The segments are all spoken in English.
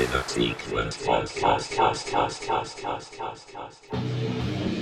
in a sequence podcast, podcast, podcast, podcast, podcast.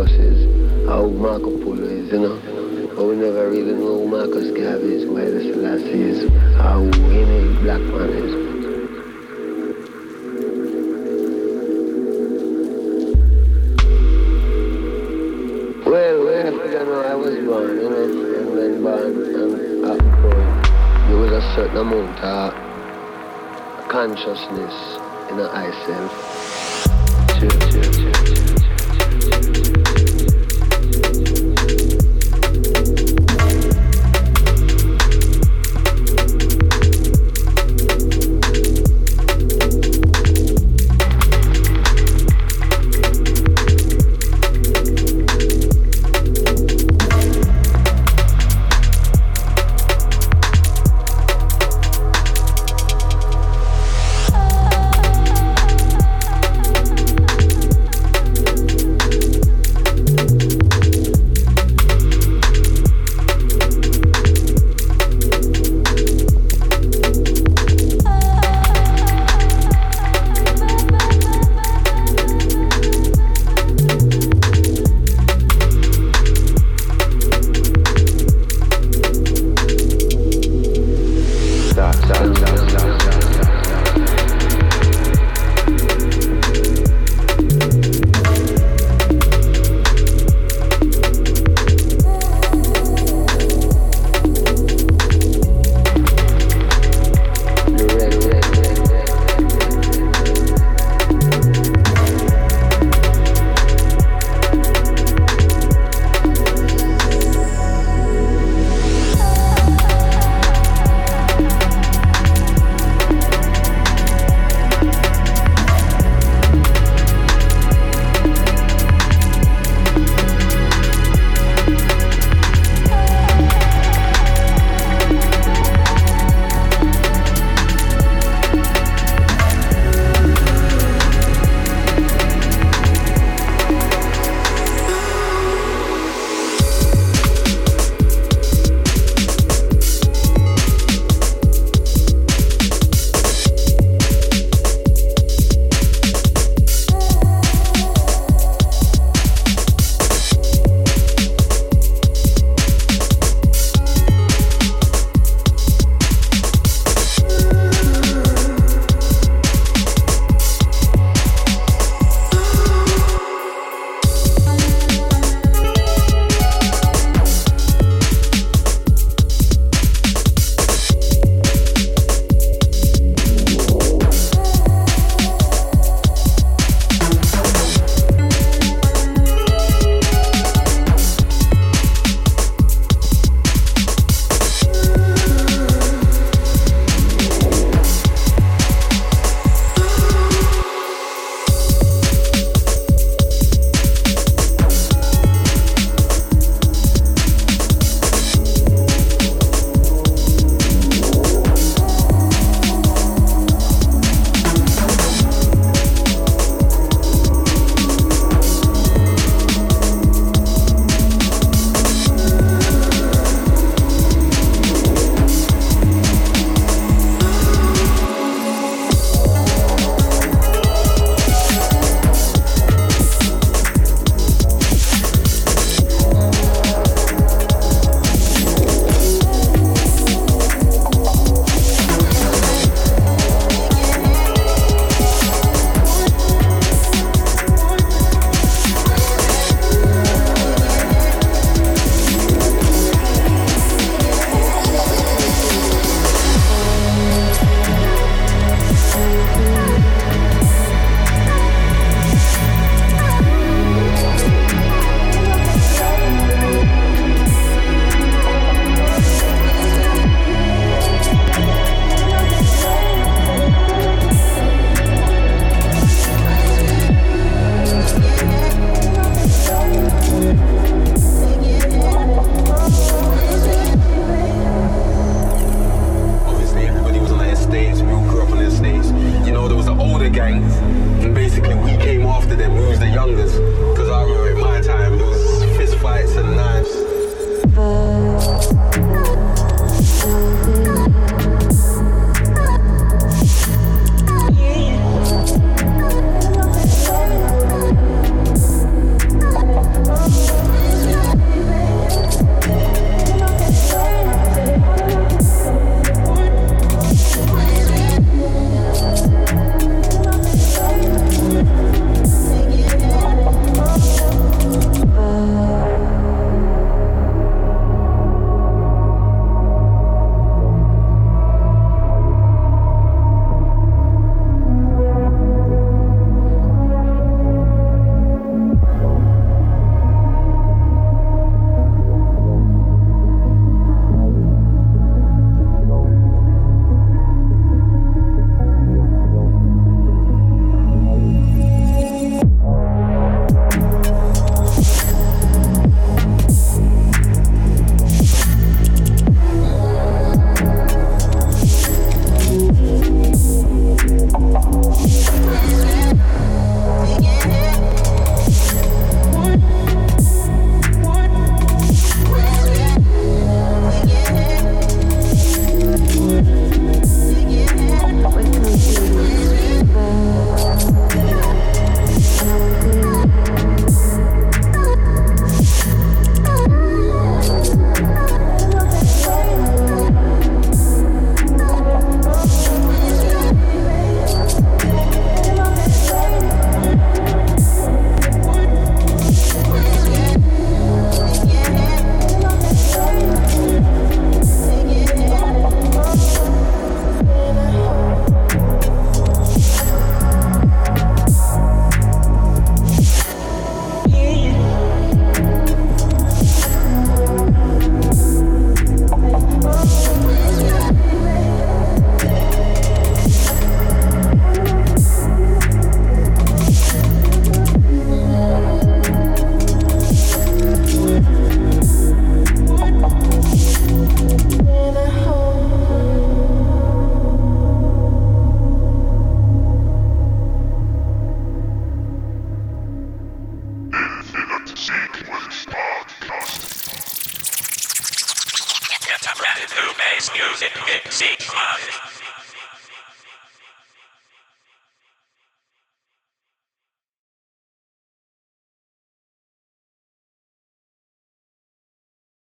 Columbus is, how Marco Polo is, you know. But we never really know who Marcus Garvey is, where the Selassie is, how any black man is. Well, well, you know, I was born, you know, and when born and up growing, there was a certain amount of consciousness in the eye self.